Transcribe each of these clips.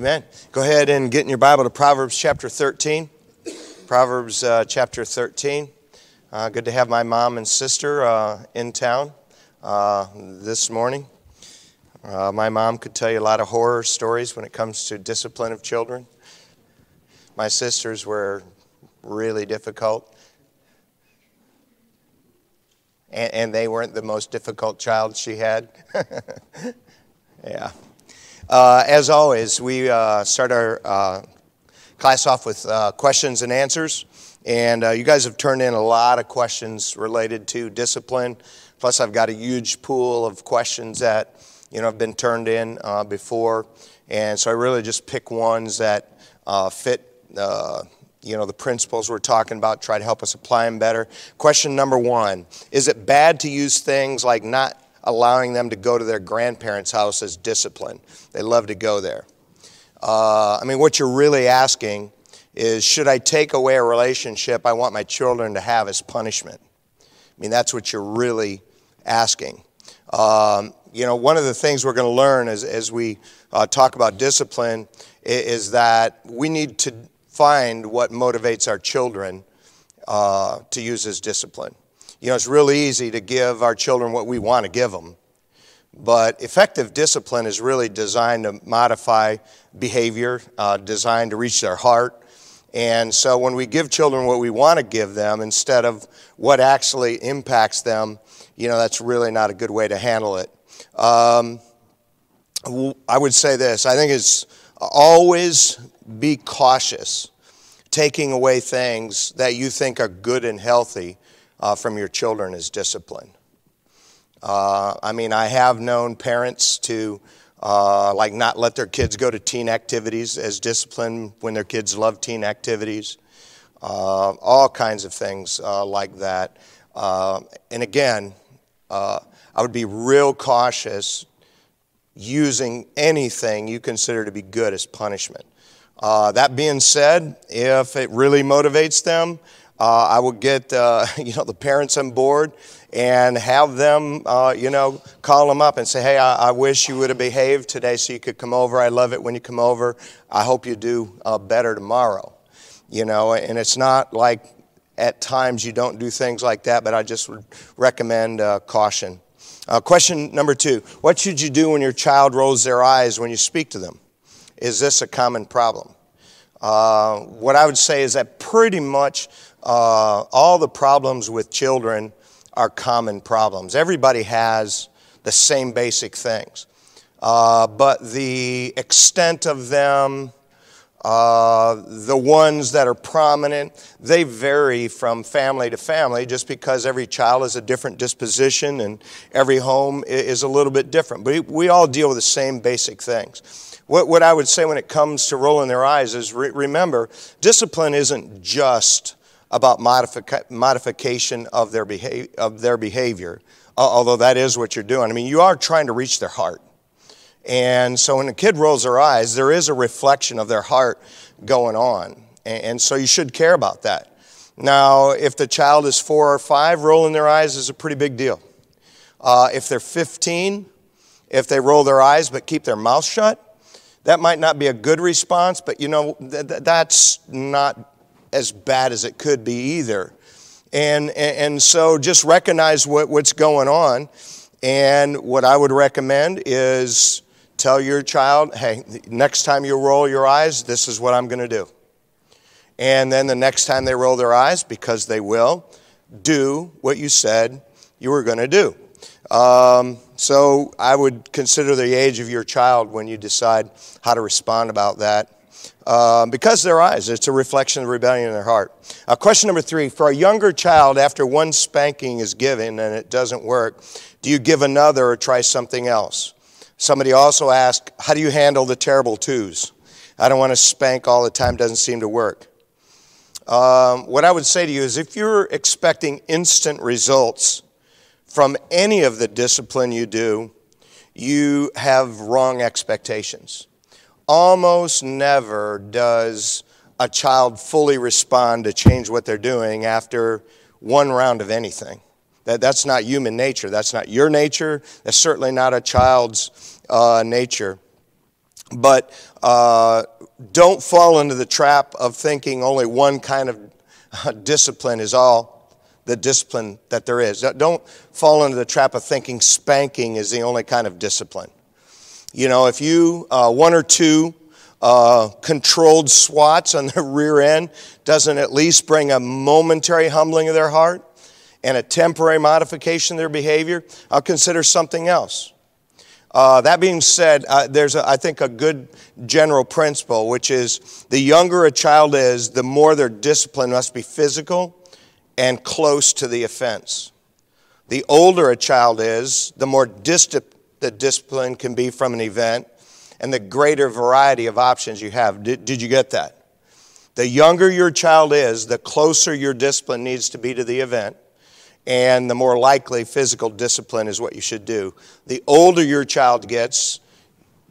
Amen. Go ahead and get in your Bible to Proverbs chapter 13. Proverbs uh, chapter 13. Uh, good to have my mom and sister uh, in town uh, this morning. Uh, my mom could tell you a lot of horror stories when it comes to discipline of children. My sisters were really difficult, and, and they weren't the most difficult child she had. yeah. Uh, as always, we uh, start our uh, class off with uh, questions and answers. And uh, you guys have turned in a lot of questions related to discipline. Plus, I've got a huge pool of questions that you know have been turned in uh, before. And so I really just pick ones that fit you know the principles we're talking about try to help us apply them better question number one is it bad to use things like not allowing them to go to their grandparents' house as discipline. They love to go there. Uh, I mean, what you're really asking is should I take away a relationship I want my children to have as punishment? I mean, that's what you're really asking. Um, you know, one of the things we're going to learn as, as we uh, talk about discipline is, is, that we need to find what motivates our children uh, to use as discipline. You know, it's real easy to give our children what we want to give them, but effective discipline is really designed to modify behavior, uh, designed to reach their heart. And so when we give children what we want to give them instead of what actually impacts them, you know, that's really not a good way to handle it. Um, I would say this I think it's always be cautious taking away things that you think are good and healthy uh, from your children is discipline. Uh, I mean, I have known parents to uh, like not let their kids go to teen activities as discipline when their kids love teen activities. Uh, all kinds of things uh, like that. Uh, and again, I would be real cautious using anything you consider to be good as punishment. that being said, if it really motivates them, uh, I would get uh, you know the parents on board and have them uh, you know call them up and say, hey, I, I, wish you would have behaved today so you could come over. I love it when you come over. I hope you do uh, better tomorrow. You know, and it's not like at times you don't do things like that, but I just would recommend uh, caution. Uh, question number two: What should you do when your child rolls their eyes when you speak to them? Is this a common problem? what I would say is that pretty much uh, all the problems with children are common problems. Everybody has the same basic things. Uh, but the extent of them, uh, the ones that are prominent, they vary from family to family just because every child is a different disposition and every home is a little bit different. But we all deal with the same basic things. What, what I would say when it comes to rolling their eyes is re- remember, discipline isn't just about modifica- modification of their, behavior, of their behavior, although that is what you're doing. I mean, you are trying to reach their heart. And so when a kid rolls their eyes, there is a reflection of their heart going on. And so you should care about that. Now, if the child is four or five, rolling their eyes is a pretty big deal. Uh, if they're 15, if they roll their eyes but keep their mouth shut, that might not be a good response, but you know, th- that's not as bad as it could be either. And, and so just recognize what, what's going on. And what I would recommend is tell your child, hey, next time you roll your eyes, this is what I'm going to do. And then the next time they roll their eyes, because they will, do what you said you were going to do. Um, so I would consider the age of your child when you decide how to respond about that um, because their eyes. It's a reflection of rebellion in their heart. Uh, question number three For a younger child, after one spanking is given and it doesn't work, do you give another or try something else? Somebody also asked, How do you handle the terrible twos? I don't want to spank all the time, doesn't seem to work. Um, what I would say to you is if you're expecting instant results from any of the discipline you do, you have wrong expectations almost never does a child fully respond to change what they're doing after one round of anything. That, that's not human nature. That's not your nature. That's certainly not a child's uh, nature. but uh, don't fall into the trap of thinking only one kind of uh, discipline is all the discipline that there is. Don't fall into the trap of thinking spanking is the only kind of discipline. You know, if you, uh, one or two uh, controlled swats on the rear end doesn't at least bring a momentary humbling of their heart and a temporary modification of their behavior, I'll consider something else. Uh, that being said, uh, there's, a, I think, a good general principle, which is the younger a child is, the more their discipline must be physical and close to the offense. The older a child is, the more distant the discipline can be from an event and the greater variety of options you have. Did, did you get that? The younger your child is, the closer your discipline needs to be to the event and the more likely physical discipline is what you should do. The older your child gets,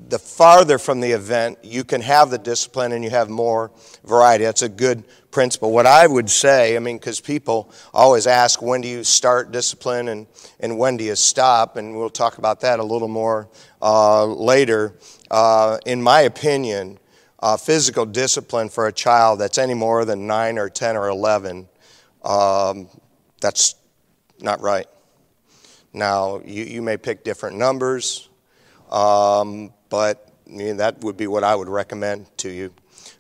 the farther from the event you can have the discipline and you have more variety. That's a good principle. What I would say, I mean, because people always ask, when do you start discipline and, and when do you stop? And we'll talk about that a little more uh, later. Uh, in my opinion, uh, physical discipline for a child that's any more than 9 or 10 or 11, um, that's not right. Now, you, you may pick different numbers, um, but I mean, that would be what I would recommend to you.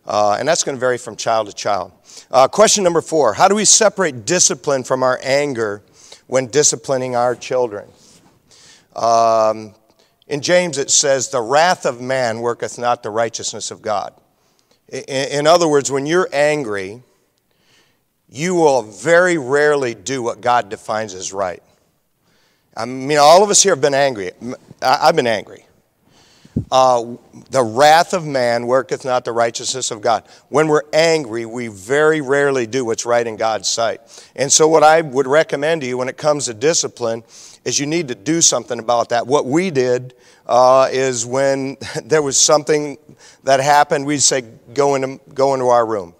Uh, and that's going to vary from child to child. Uh, question number four How do we separate discipline from our anger when disciplining our children? Um, in James, it says, The wrath of man worketh not the righteousness of God. In, in other words, when you're angry, you will very rarely do what God defines as right. I mean, all of us here have been angry. I've been angry. Uh, the wrath of man worketh not the righteousness of God. When we're angry, we very rarely do what's right in God's sight. And so, what I would recommend to you when it comes to discipline is you need to do something about that. What we did uh, is when there was something that happened, we'd say, go into, go into our room.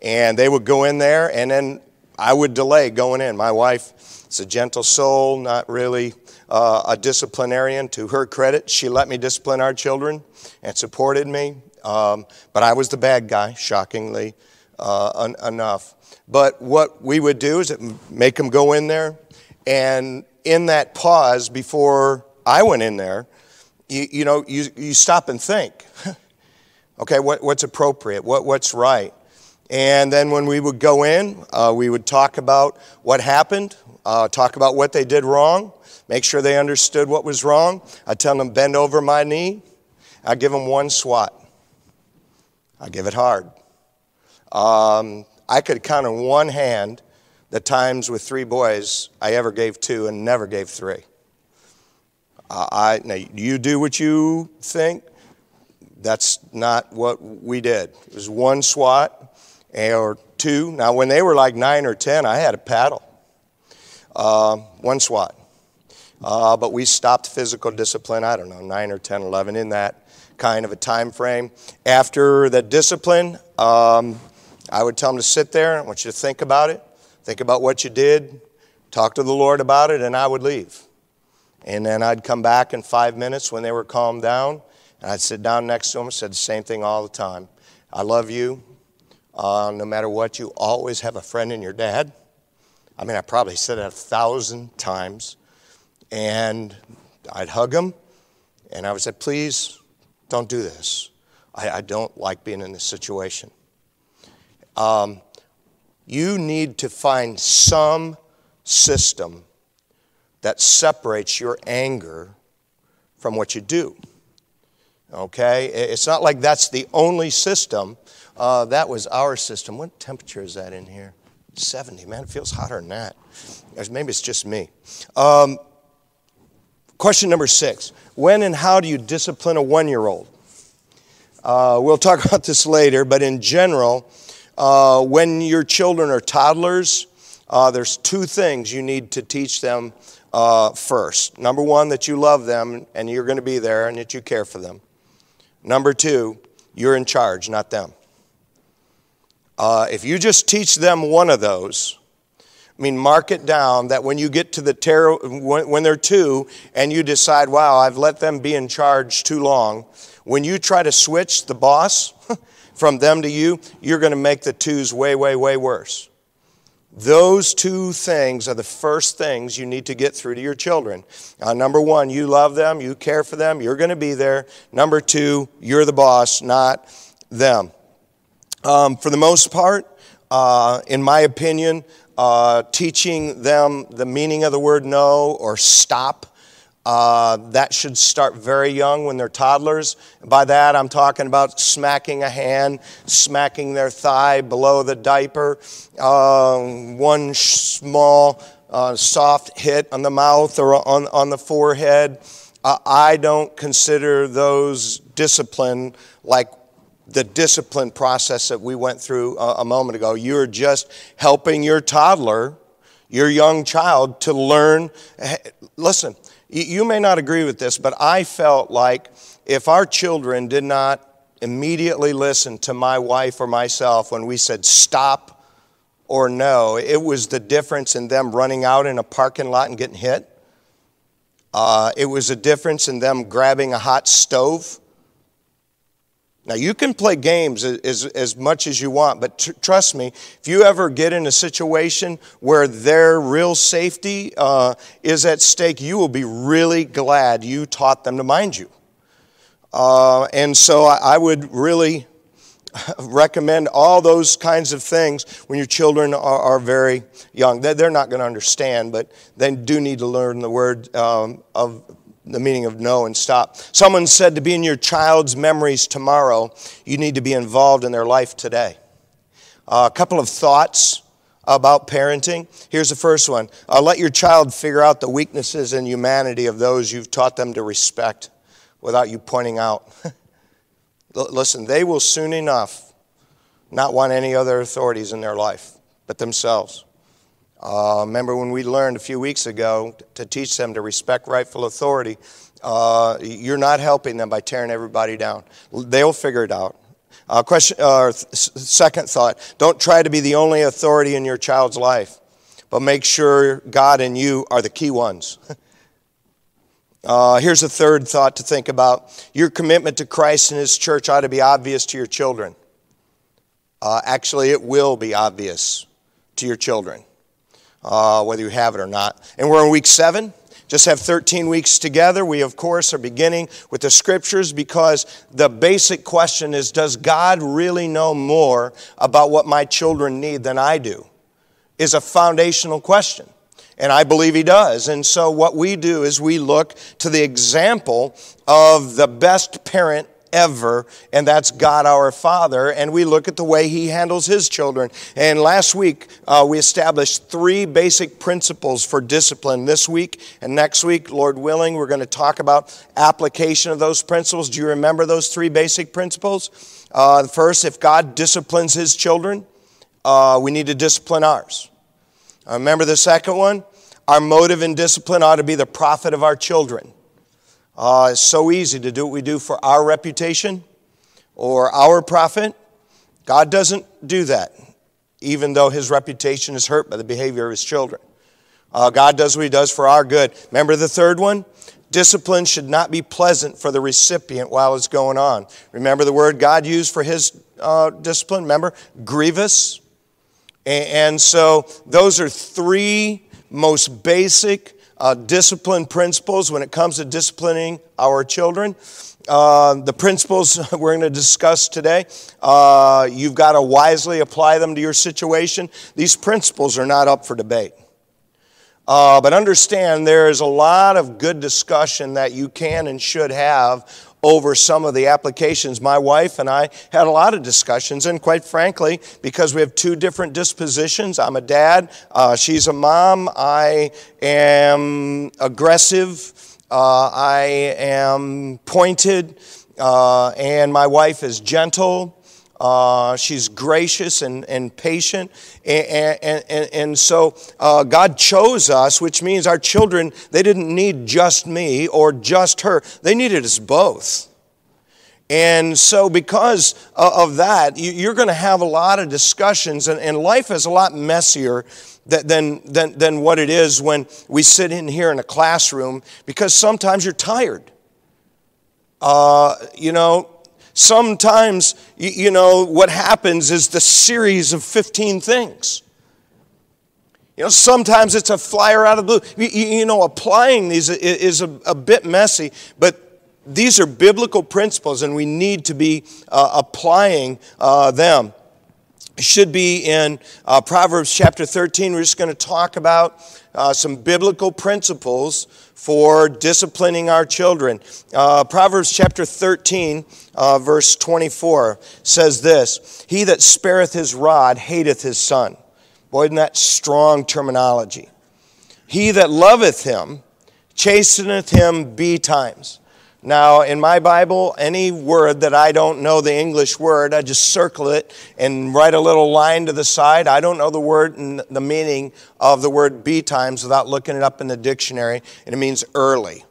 And they would go in there, and then I would delay going in. My wife is a gentle soul, not really uh, a disciplinarian. To her credit, she let me discipline our children and supported me. Um, but I was the bad guy, shockingly uh, un- enough. But what we would do is make them go in there, and in that pause before I went in there, you, you know, you, you stop and think. okay, what, what's appropriate? What, what's right? And then when we would go in, uh, we would talk about what happened, uh, talk about what they did wrong, make sure they understood what was wrong. I'd tell them, bend over my knee. I'd give them one swat. I give it hard. Um, I could count on one hand the times with three boys I ever gave two and never gave three. Uh, I, now, you do what you think. That's not what we did. It was one swat or two. Now, when they were like nine or 10, I had a paddle, uh, one swat. Uh, but we stopped physical discipline, I don't know, 9 or 10, 11 in that kind of a time frame. After the discipline, um, I would tell them to sit there. I want you to think about it. Think about what you did. Talk to the Lord about it, and I would leave. And then I'd come back in five minutes when they were calmed down, and I'd sit down next to them and said the same thing all the time. I love you. Uh, no matter what, you always have a friend in your dad. I mean, I probably said it a thousand times. And I'd hug him, and I would say, please don't do this. I, I don't like being in this situation. Um, you need to find some system that separates your anger from what you do. Okay? It's not like that's the only system. Uh, that was our system. What temperature is that in here? 70. Man, it feels hotter than that. Maybe it's just me. Um, question number six When and how do you discipline a one year old? Uh, we'll talk about this later, but in general, uh, when your children are toddlers, uh, there's two things you need to teach them uh, first. Number one, that you love them and you're going to be there and that you care for them. Number two, you're in charge, not them. Uh, if you just teach them one of those, I mean, mark it down that when you get to the terror, when, when they're two, and you decide, wow, I've let them be in charge too long. when you try to switch the boss from them to you, you're going to make the twos way, way, way worse. Those two things are the first things you need to get through to your children. Uh, number one, you love them, you care for them, you're going to be there. Number two, you're the boss, not them. Um, for the most part, uh, in my opinion, uh, teaching them the meaning of the word no or stop. Uh, that should start very young when they're toddlers. By that, I'm talking about smacking a hand, smacking their thigh below the diaper, uh, one small uh, soft hit on the mouth or on, on the forehead. Uh, I don't consider those discipline like the discipline process that we went through a, a moment ago. You're just helping your toddler, your young child, to learn. Listen, you may not agree with this, but I felt like if our children did not immediately listen to my wife or myself when we said stop or no, it was the difference in them running out in a parking lot and getting hit. Uh, it was a difference in them grabbing a hot stove now, you can play games as, as much as you want, but tr- trust me, if you ever get in a situation where their real safety uh, is at stake, you will be really glad you taught them to mind you. Uh, and so I, I would really recommend all those kinds of things when your children are, are very young. They're, they're not going to understand, but they do need to learn the word um, of the meaning of no and stop. Someone said to be in your child's memories tomorrow, you need to be involved in their life today. Uh, a couple of thoughts about parenting. Here's the first one uh, let your child figure out the weaknesses and humanity of those you've taught them to respect without you pointing out. Listen, they will soon enough not want any other authorities in their life but themselves. Uh, remember when we learned a few weeks ago to teach them to respect rightful authority? Uh, you're not helping them by tearing everybody down. They'll figure it out. Uh, question, uh, second thought don't try to be the only authority in your child's life, but make sure God and you are the key ones. Uh, here's a third thought to think about your commitment to Christ and His church ought to be obvious to your children. Uh, actually, it will be obvious to your children uh, whether you have it or not. And we're in week seven. Just have 13 weeks together. We, of course, are beginning with the scriptures because the basic question is Does God really know more about what my children need than I do? Is a foundational question. And I believe he does. And so, what we do is we look to the example of the best parent ever, and that's God our Father. And we look at the way He handles His children. And last week, uh, we established three basic principles for discipline. This week and next week, Lord willing, we're going to talk about application of those principles. Do you remember those three basic principles? Uh, first, if God disciplines His children, uh, we need to discipline ours. Uh, remember the second one? Our motive in discipline ought to be the profit of our children. Uh, it's so easy to do what we do for our reputation or our profit. God doesn't do that, even though his reputation is hurt by the behavior of his children. Uh, God does what he does for our good. Remember the third one? Discipline should not be pleasant for the recipient while it's going on. Remember the word God used for his uh, discipline? Remember? Grievous. And, and so those are three most basic uh, discipline principles when it comes to disciplining our children. Uh, the principles we're going to discuss today, uh, you've got to wisely apply them to your situation. These principles are not up for debate. Uh, but understand there is a lot of good discussion that you can and should have over some of the applications. My wife and I had a lot of discussions, and quite frankly, because we have two different dispositions I'm a dad, uh, she's a mom, I am aggressive, uh, I am pointed, uh, and my wife is gentle. Uh, she's gracious and, and patient. And, and, and, and so uh, God chose us, which means our children, they didn't need just me or just her, they needed us both. And so, because of that, you're going to have a lot of discussions, and, and life is a lot messier than, than, than what it is when we sit in here in a classroom because sometimes you're tired. Uh, you know, sometimes, you, know, what happens is the series of 15 things. You know, sometimes it's a flyer out of the blue. You, know, applying these is a, bit messy, but these are biblical principles and we need to be uh, applying uh, them. Should be in uh, Proverbs chapter 13. We're just going to talk about uh, some biblical principles for disciplining our children. Uh, Proverbs chapter 13, uh, verse 24 says this He that spareth his rod hateth his son. Boy, isn't that strong terminology? He that loveth him chasteneth him betimes. Now, in my Bible, any word that I don't know the English word, I just circle it and write a little line to the side. I don't know the word and the meaning of the word betimes without looking it up in the dictionary, and it means early.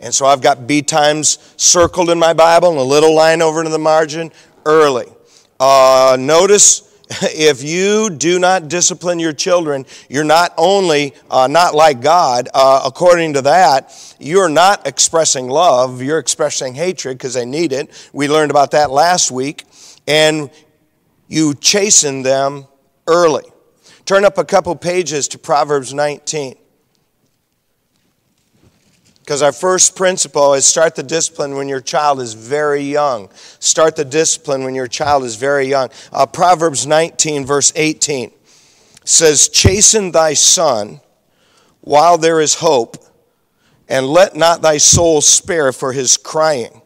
And so I've got betimes circled in my Bible and a little line over to the margin, early. Uh, notice if you do not discipline your children, you're not only uh, not like God, uh, according to that, you're not expressing love, you're expressing hatred because they need it. We learned about that last week. And you chasten them early. Turn up a couple pages to Proverbs 19. Because our first principle is start the discipline when your child is very young. Start the discipline when your child is very young. Uh, Proverbs 19, verse 18 says, Chasten thy son while there is hope, and let not thy soul spare for his crying.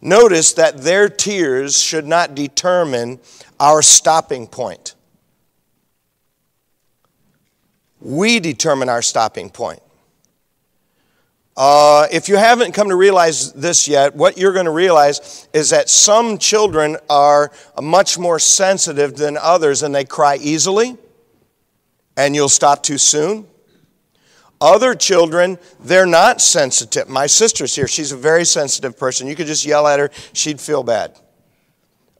Notice that their tears should not determine our stopping point. We determine our stopping point. Uh, if you haven't come to realize this yet, what you're going to realize is that some children are much more sensitive than others and they cry easily, and you'll stop too soon. Other children, they're not sensitive. My sister's here. She's a very sensitive person. You could just yell at her, she'd feel bad.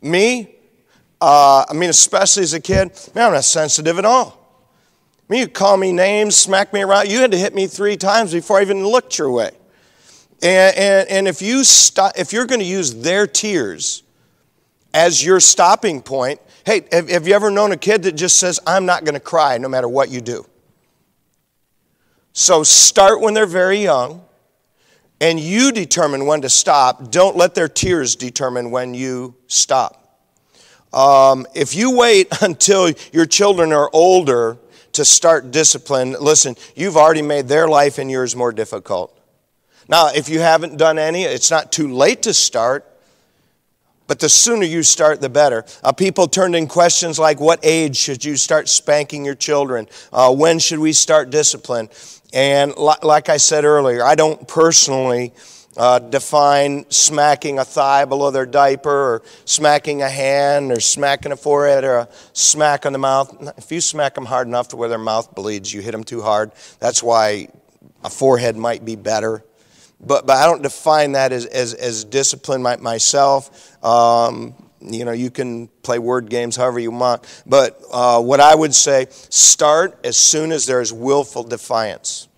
Me, uh, I mean, especially as a kid, man, I'm not sensitive at all. I mean, you call me names, smack me around. You had to hit me three times before I even looked your way. And, and, and if, you stop, if you're going to use their tears as your stopping point, hey, have, have you ever known a kid that just says, I'm not going to cry no matter what you do? So start when they're very young, and you determine when to stop. Don't let their tears determine when you stop. Um, if you wait until your children are older, to start discipline, listen, you've already made their life and yours more difficult. Now, if you haven't done any, it's not too late to start, but the sooner you start, the better. Uh, people turned in questions like what age should you start spanking your children? Uh, when should we start discipline? And like I said earlier, I don't personally uh, define smacking a thigh below their diaper or smacking a hand or smacking a forehead or a smack on the mouth. If you smack them hard enough to where their mouth bleeds, you hit them too hard. That's why a forehead might be better. But, but I don't define that as, as, as discipline my, myself. Um, you know, you can play word games however you want. But uh, what I would say, start as soon as there is willful defiance.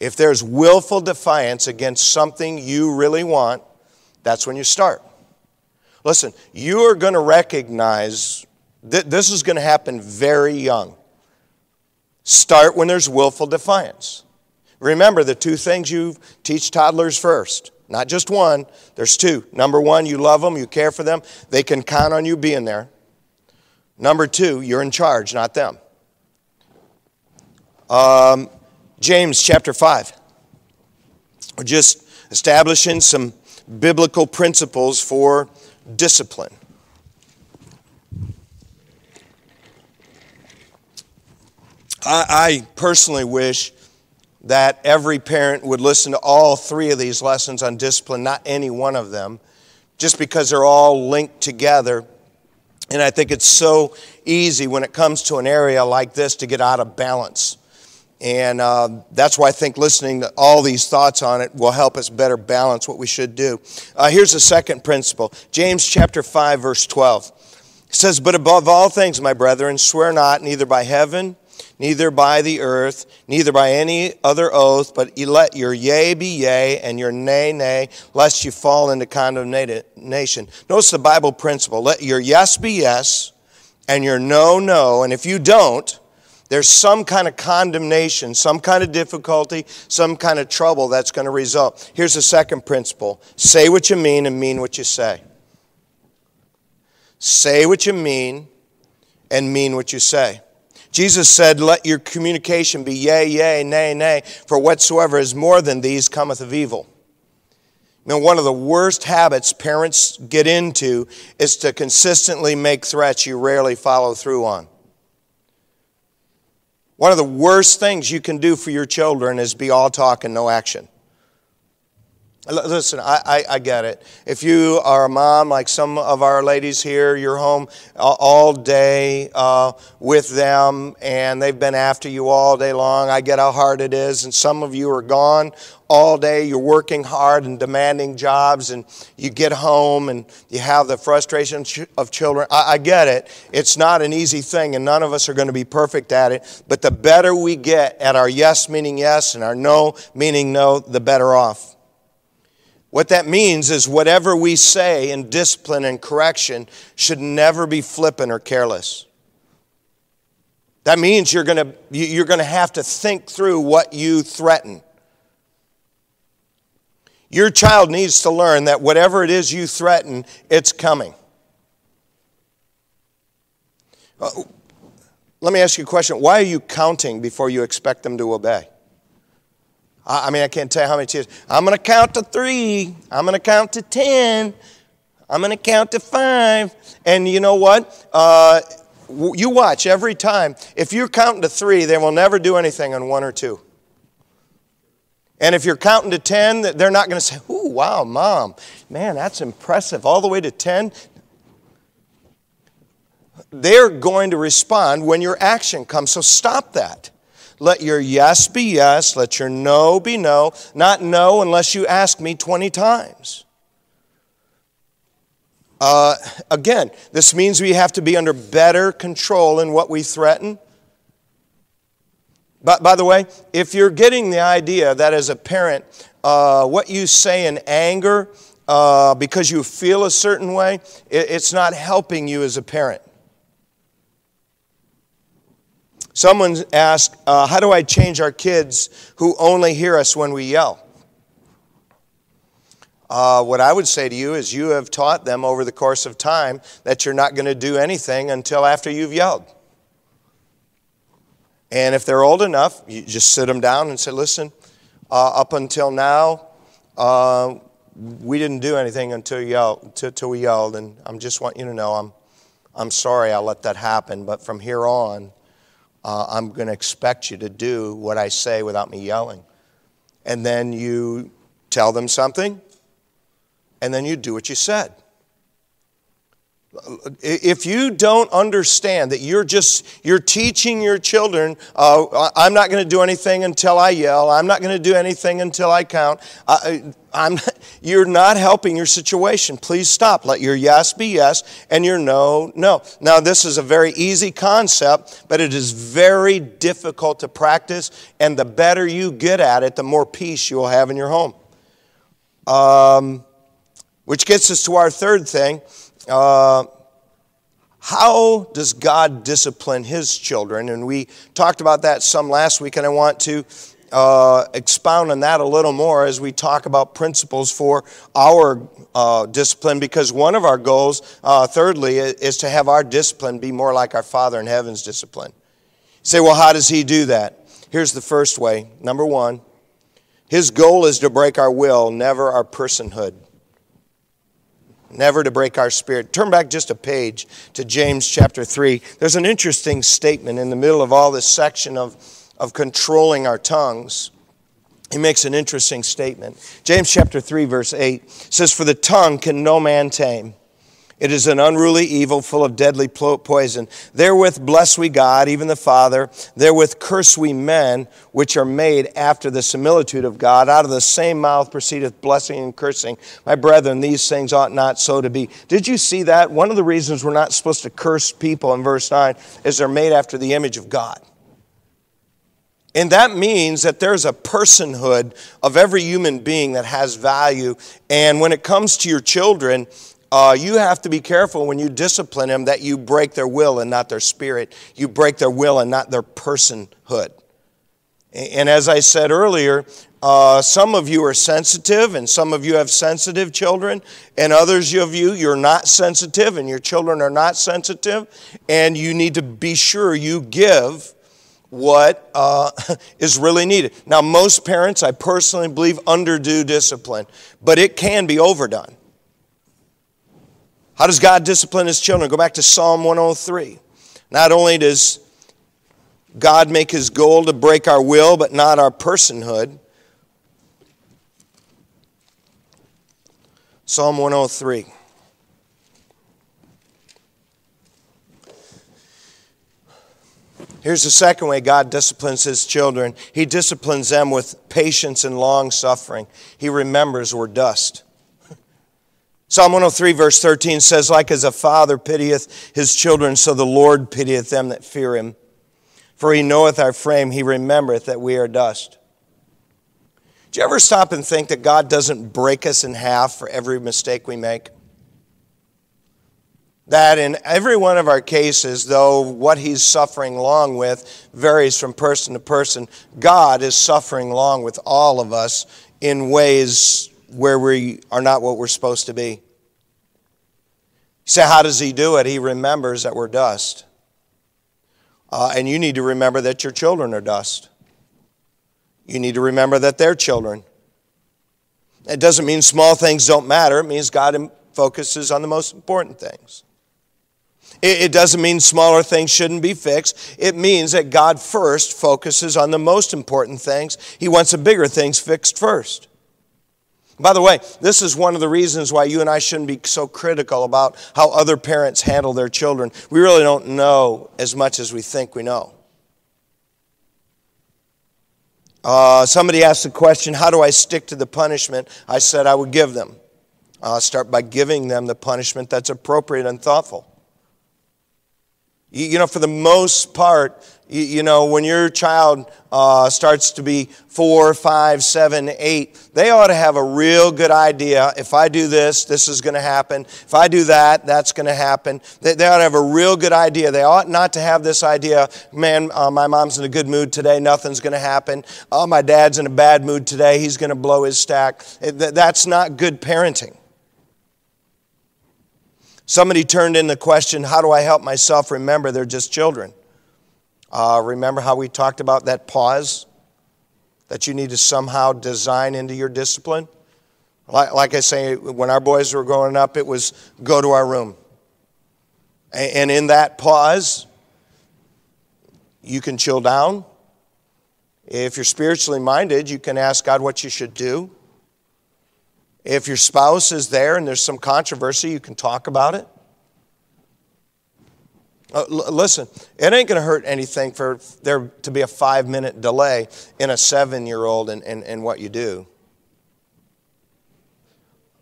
If there's willful defiance against something you really want, that's when you start. Listen, you are going to recognize that this is going to happen very young. Start when there's willful defiance. Remember the two things you teach toddlers first. Not just one, there's two. Number one, you love them, you care for them, they can count on you being there. Number two, you're in charge, not them. Um, James chapter 5. We're just establishing some biblical principles for discipline. I, I, personally wish that every parent would listen to all three of these lessons on discipline, not any one of them, just because they're all linked together. And I think it's so easy when it comes to an area like this to get out of balance. And uh, that's why I think listening to all these thoughts on it will help us better balance what we should do. Uh, here's the second principle James chapter 5, verse 12. It says, But above all things, my brethren, swear not, neither by heaven, neither by the earth, neither by any other oath, but let your yea be yea and your nay, nay, lest you fall into condemnation. Notice the Bible principle let your yes be yes and your no, no. And if you don't, there's some kind of condemnation, some kind of difficulty, some kind of trouble that's going to result. Here's the second principle say what you mean and mean what you say. Say what you mean and mean what you say. Jesus said, Let your communication be yea, yea, nay, nay, for whatsoever is more than these cometh of evil. You know, one of the worst habits parents get into is to consistently make threats you rarely follow through on. One of the worst things you can do for your children is be all talk and no action. Listen, I, I, I, get it. If you are a mom, like some of our ladies here, you're home all day uh, with them and they've been after you all day long. I get how hard it is. And some of you are gone all day. You're working hard and demanding jobs, and you get home and you have the frustration of children. I, I get it. It's not an easy thing, and none of us are going to be perfect at it. But the better we get at our yes meaning yes and our no meaning no, the better off. What that means is whatever we say in discipline and correction should never be flippant or careless. That means you're going to, you're going to have to think through what you threaten. Your child needs to learn that whatever it is you threaten, it's coming. Uh, let me ask you a question. Why are you counting before you expect them to obey? I mean, I can't tell you how many times. I'm going to count to three. I'm going to count to 10. I'm going to count to five. And you know what? Uh, you watch every time. If you're counting to three, they will never do anything on one or two. And if you're counting to 10, they're not going to say, Ooh, wow, mom, man, that's impressive. All the way to 10. They're going to respond when your action comes. So stop that. Let your yes be yes, let your no be no, not no unless you ask me 20 times. Uh, again, this means we have to be under better control in what we threaten. But by the way, if you're getting the idea that as a parent, uh, what you say in anger uh, because you feel a certain way, it, it's not helping you as a parent. Someone asked, uh, How do I change our kids who only hear us when we yell? Uh, what I would say to you is, you have taught them over the course of time that you're not going to do anything until after you've yelled. And if they're old enough, you just sit them down and say, Listen, uh, up until now, uh, we didn't do anything until, yell, until we yelled, and I'm just want you to know I'm, I'm sorry I let that happen, but from here on, uh, I'm going to expect you to do what I say without me yelling. And then you tell them something, and then you do what you said. If you don't understand that you're just you're teaching your children, uh, I'm not going to do anything until I yell. I'm not going to do anything until I count. I, I'm, you're not helping your situation. Please stop. Let your yes be yes and your no, no. Now, this is a very easy concept, but it is very difficult to practice. And the better you get at it, the more peace you will have in your home. Um, which gets us to our third thing uh, how does God discipline his children? And we talked about that some last week, and I want to uh, expound on that a little more as we talk about principles for our uh, discipline because one of our goals, uh, thirdly, is to have our discipline be more like our Father in heaven's discipline. You say, well, how does he do that? Here's the first way. Number one, his goal is to break our will, never our personhood never to break our spirit. Turn back just a page to James chapter 3. There's an interesting statement in the middle of all this section of, of controlling our tongues. He makes an interesting statement. James chapter 3, verse 8 says, For the tongue can no man tame. It is an unruly evil full of deadly poison. Therewith bless we God, even the Father. Therewith curse we men, which are made after the similitude of God. Out of the same mouth proceedeth blessing and cursing. My brethren, these things ought not so to be. Did you see that? One of the reasons we're not supposed to curse people in verse 9 is they're made after the image of God. And that means that there's a personhood of every human being that has value. And when it comes to your children, uh, you have to be careful when you discipline them that you break their will and not their spirit. You break their will and not their personhood. And as I said earlier, uh, some of you are sensitive, and some of you have sensitive children, and others of you, you're not sensitive, and your children are not sensitive, and you need to be sure you give what uh, is really needed. Now, most parents, I personally believe, underdo discipline, but it can be overdone. How does God discipline his children? Go back to Psalm 103. Not only does God make his goal to break our will, but not our personhood. Psalm 103. Here's the second way God disciplines his children He disciplines them with patience and long suffering. He remembers we're dust. Psalm 103, verse 13 says, Like as a father pitieth his children, so the Lord pitieth them that fear him. For he knoweth our frame, he remembereth that we are dust. Do you ever stop and think that God doesn't break us in half for every mistake we make? That in every one of our cases, though what he's suffering long with varies from person to person, God is suffering long with all of us in ways where we are not what we're supposed to be. You say, how does he do it? He remembers that we're dust. Uh, and you need to remember that your children are dust. You need to remember that they're children. It doesn't mean small things don't matter, it means God focuses on the most important things. It, it doesn't mean smaller things shouldn't be fixed. It means that God first focuses on the most important things. He wants the bigger things fixed first. By the way, this is one of the reasons why you and I shouldn't be so critical about how other parents handle their children. We really don't know as much as we think we know. Uh, somebody asked the question, How do I stick to the punishment? I said I would give them. Uh, start by giving them the punishment that's appropriate and thoughtful. You, know, for the most part, you, know, when your child uh, starts to be four, five, seven, eight, they ought to have a real good idea. If I do this, this is going to happen. If I do that, that's going to happen. They, they, ought to have a real good idea. They ought not to have this idea, man, uh, my mom's in a good mood today, nothing's going to happen. Oh, my dad's in a bad mood today, he's going to blow his stack. That's not good parenting. Somebody turned in the question, How do I help myself remember they're just children? Uh, remember how we talked about that pause that you need to somehow design into your discipline? Like, like I say, when our boys were growing up, it was go to our room. And in that pause, you can chill down. If you're spiritually minded, you can ask God what you should do. If your spouse is there and there's some controversy, you can talk about it. Uh, l- listen, it ain't going to hurt anything for there to be a five minute delay in a seven year old and, and, and what you do.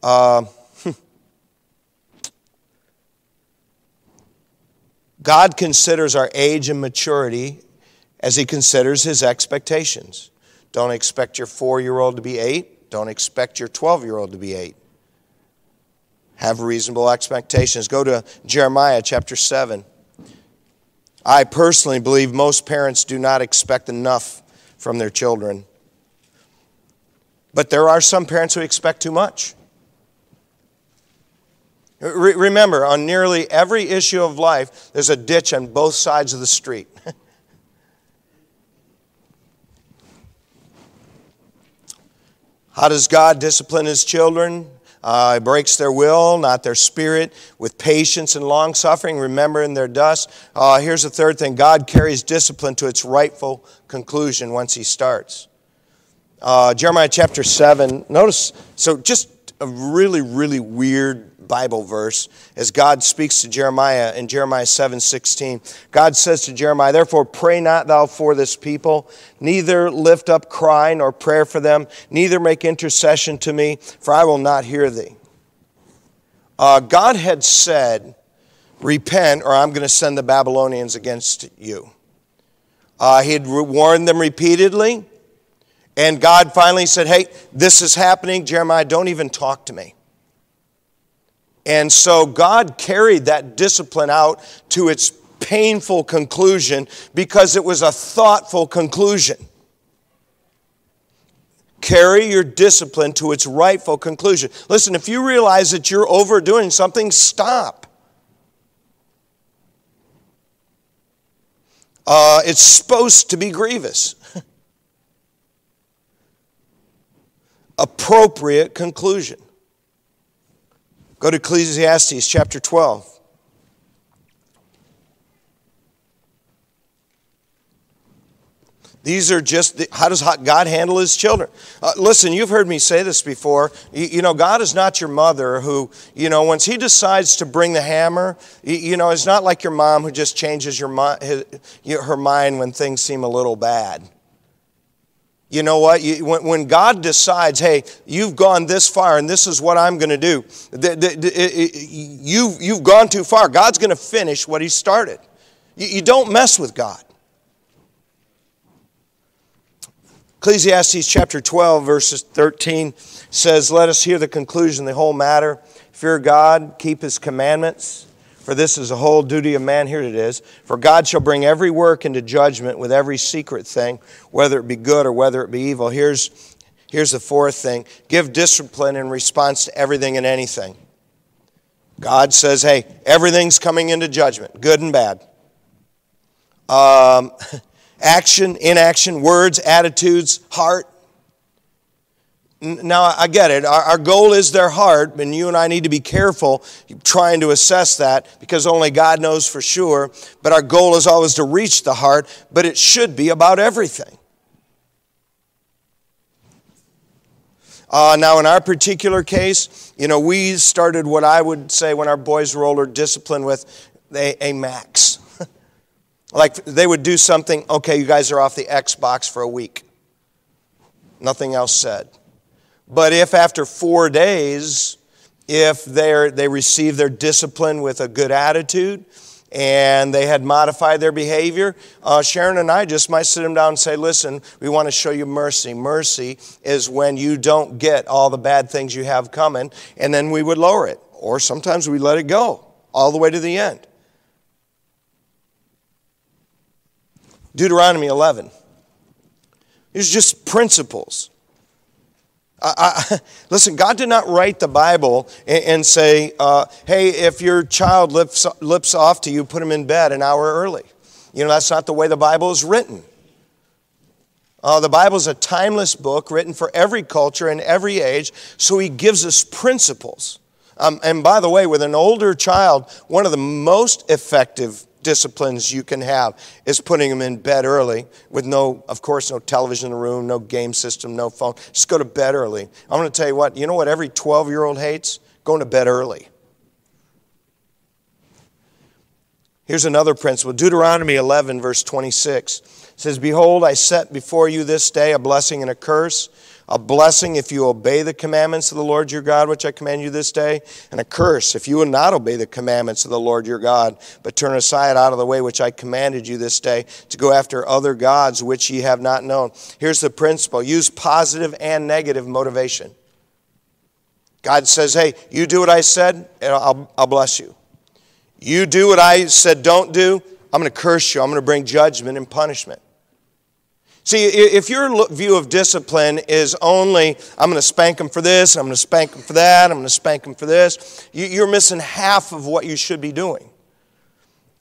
Uh, God considers our age and maturity as He considers His expectations. Don't expect your four year old to be eight. Don't expect your 12 year old to be eight. Have reasonable expectations. Go to Jeremiah chapter 7. I personally believe most parents do not expect enough from their children. But there are some parents who expect too much. Re- remember, on nearly every issue of life, there's a ditch on both sides of the street. How does God discipline his children? Uh, he breaks their will, not their spirit, with patience and long suffering, remembering they're dust. Uh, here's the third thing God carries discipline to its rightful conclusion once he starts. Uh, Jeremiah chapter 7, notice, so just a really, really weird Bible verse as God speaks to Jeremiah in Jeremiah 7 16. God says to Jeremiah, Therefore, pray not thou for this people, neither lift up cry nor prayer for them, neither make intercession to me, for I will not hear thee. Uh, God had said, Repent, or I'm going to send the Babylonians against you. Uh, he had warned them repeatedly. And God finally said, Hey, this is happening. Jeremiah, don't even talk to me. And so God carried that discipline out to its painful conclusion because it was a thoughtful conclusion. Carry your discipline to its rightful conclusion. Listen, if you realize that you're overdoing something, stop. Uh, it's supposed to be grievous. Appropriate conclusion. Go to Ecclesiastes chapter 12. These are just, the, how does God handle his children? Uh, listen, you've heard me say this before. You, you, know, God is not your mother who, you know, once he decides to bring the hammer, you, you know, it's not like your mom who just changes your, his, her mind when things seem a little bad. You know what? You, when, when, God decides, hey, you've gone this far and this is what I'm going to do, the, the, the, you've, you've gone too far. God's going to finish what He started. You, you don't mess with God. Ecclesiastes chapter 12, verses 13 says, Let us hear the conclusion, of the whole matter. Fear God, keep his commandments, for this is the whole duty of man. Here it is. For God shall bring every work into judgment with every secret thing, whether it be good or whether it be evil. Here's, here's the fourth thing give discipline in response to everything and anything. God says, Hey, everything's coming into judgment, good and bad. Um, action, inaction, words, attitudes, heart. Now, I get it. Our, goal is their heart, and you and I need to be careful trying to assess that because only God knows for sure. But our goal is always to reach the heart, but it should be about everything. Uh, now, in our particular case, you know, we started what I would say when our boys were older, discipline with a, a max. Like they would do something, okay, you guys are off the Xbox for a week. Nothing else said. But if after four days, if they receive their discipline with a good attitude and they had modified their behavior, uh, Sharon and I just might sit them down and say, listen, we want to show you mercy. Mercy is when you don't get all the bad things you have coming, and then we would lower it. Or sometimes we let it go all the way to the end. Deuteronomy 11. These are just principles. I, I, listen, God did not write the Bible and, and say, uh, hey, if your child lips, lips off to you, put him in bed an hour early. You know, that's not the way the Bible is written. Uh, the Bible is a timeless book written for every culture and every age, so He gives us principles. Um, and by the way, with an older child, one of the most effective disciplines you can have is putting them in bed early with no, of course, no television in the room, no game system, no phone. Just go to bed early. I'm going to tell you what, you know what every 12 year old hates? Going to bed early. Here's another principle Deuteronomy 11, verse 26 says, Behold, I set before you this day a blessing and a curse a blessing if you obey the commandments of the Lord your God, which I command you this day, and a curse if you will not obey the commandments of the Lord your God, but turn aside out of the way which I commanded you this day to go after other gods which ye have not known. Here's the principle use positive and negative motivation. God says, Hey, you do what I said, and I'll, I'll bless you. You do what I said don't do, I'm going to curse you. I'm going to bring judgment and punishment. See, if your view of discipline is only, I'm going to spank them for this, I'm going to spank them for that, I'm going to spank them for this, you're missing half of what you should be doing.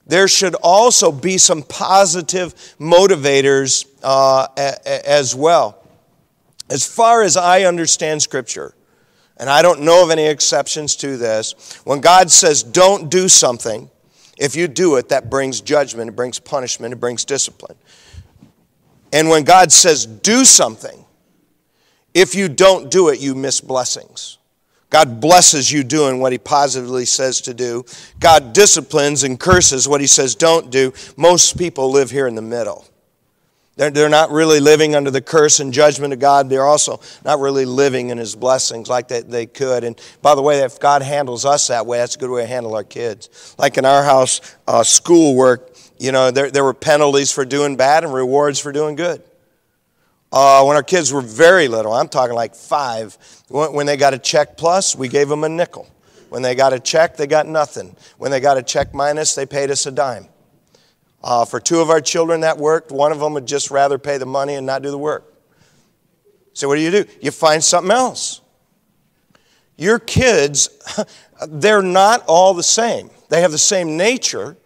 There should also be some positive motivators uh, as well. As far as I understand Scripture, and I don't know of any exceptions to this, when God says don't do something, if you do it, that brings judgment, it brings punishment, it brings discipline. And when God says do something, if you don't do it, you miss blessings. God blesses you doing what He positively says to do. God disciplines and curses what He says don't do. Most people live here in the middle. They're, they're not really living under the curse and judgment of God. They're also not really living in His blessings like they, they could. And by the way, if God handles us that way, that's a good way to handle our kids. Like in our house, uh, schoolwork, you know, there, there were penalties for doing bad and rewards for doing good. Uh, when our kids were very little, I'm talking like five, when they got a check plus, we gave them a nickel. When they got a check, they got nothing. When they got a check minus, they paid us a dime. Uh, for two of our children, that worked. One of them would just rather pay the money and not do the work. So, what do you do? You find something else. Your kids, they're not all the same. They have the same nature,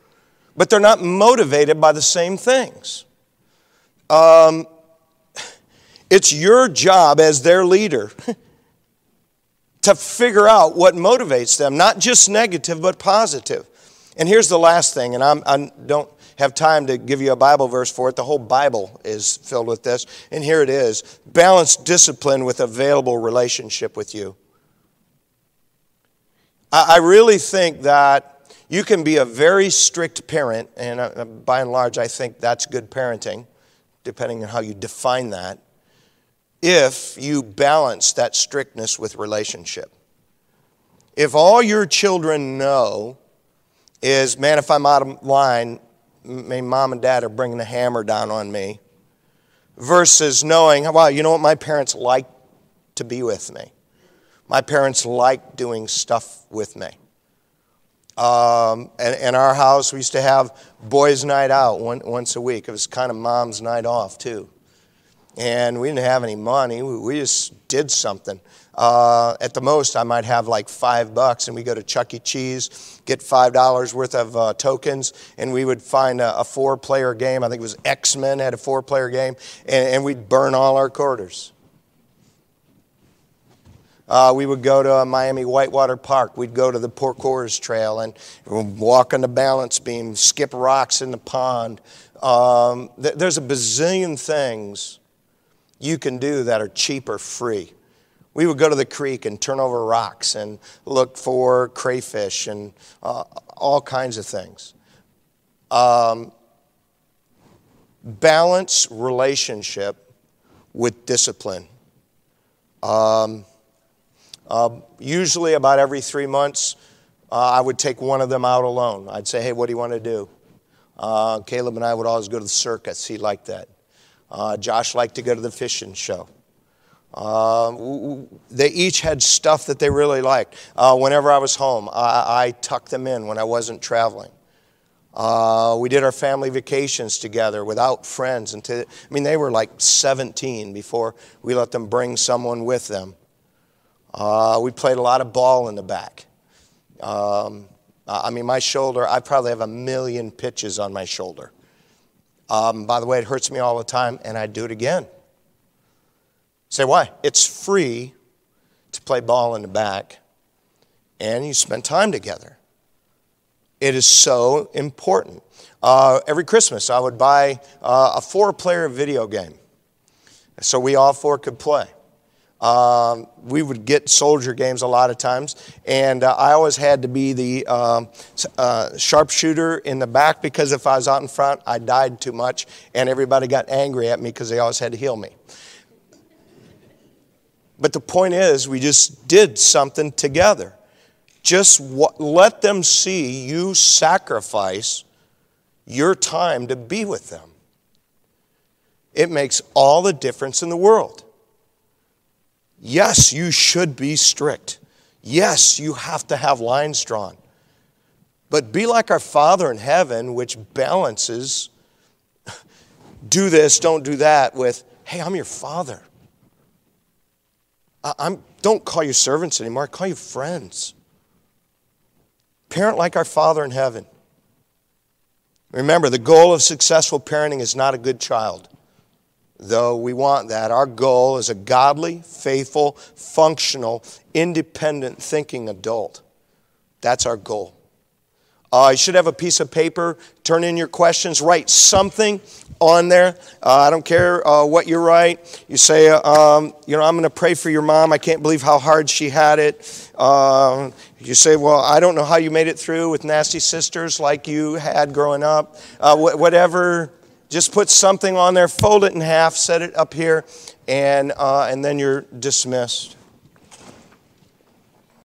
but they're not motivated by the same things. Um, it's your job as their leader to figure out what motivates them, not just negative, but positive. And here's the last thing, and I'm, I don't have time to give you a Bible verse for it. The whole Bible is filled with this. And here it is balance discipline with available relationship with you. I, really think that you can be a very strict parent, and uh, by and large, I think that's good parenting, depending on how you define that, if you balance that strictness with relationship. If all your children know is, man, if I'm out of line, my mom and dad are bringing the hammer down on me, versus knowing, wow, you know what, my parents like to be with me. My parents like doing stuff with me. Um, and in our house, we used to have boys' night out one, once a week. It was kind of mom's night off, too. And we didn't have any money, we, we just did something. Uh, at the most, I might have like five bucks, and we go to Chuck E. Cheese, get five dollars worth of uh, tokens, and we would find a, a four-player game. I think it was X Men had a four-player game, and, and, we'd burn all our quarters. Uh, we would go to Miami Whitewater Park. We'd go to the Parcours Trail and walk on the balance beam, skip rocks in the pond. Um, th- there's a bazillion things you can do that are cheap or free. We would go to the creek and turn over rocks and look for crayfish and uh, all kinds of things. Um, balance relationship with discipline. Um, uh, usually, about every three months, uh, I would take one of them out alone. I'd say, hey, what do you want to do? Uh, Caleb and I would always go to the circus. He liked that. Uh, Josh liked to go to the fishing show. Uh, they each had stuff that they really liked. Uh, whenever I was home, I, I, tucked them in when I wasn't traveling. Uh, we did our family vacations together without friends. Until, I mean, they were like 17 before we let them bring someone with them. Uh, we played a lot of ball in the back. Um, I mean, my shoulder, I probably have a million pitches on my shoulder. Um, by the way, it hurts me all the time, and I do it again. Say why? It's free to play ball in the back and you spend time together. It is so important. Uh, every Christmas, I would buy uh, a four player video game so we all four could play. Um, we would get soldier games a lot of times, and uh, I always had to be the um, uh, sharpshooter in the back because if I was out in front, I died too much, and everybody got angry at me because they always had to heal me. But the point is, we just did something together. Just let them see you sacrifice your time to be with them. It makes all the difference in the world. Yes, you should be strict. Yes, you have to have lines drawn. But be like our Father in heaven, which balances do this, don't do that, with, hey, I'm your Father. I'm, don't call you servants anymore, I call you friends. Parent like our Father in heaven. Remember, the goal of successful parenting is not a good child, though we want that. Our goal is a godly, faithful, functional, independent thinking adult. That's our goal. Uh, you should have a piece of paper. Turn in your questions. Write something on there. Uh, I don't care uh, what you write. You say, um, you know, I'm going to pray for your mom. I can't believe how hard she had it. Um, you say, well, I don't know how you made it through with nasty sisters like you had growing up. Uh, wh- whatever. just put something on there, fold it in half, set it up here, and, uh, and then you're dismissed.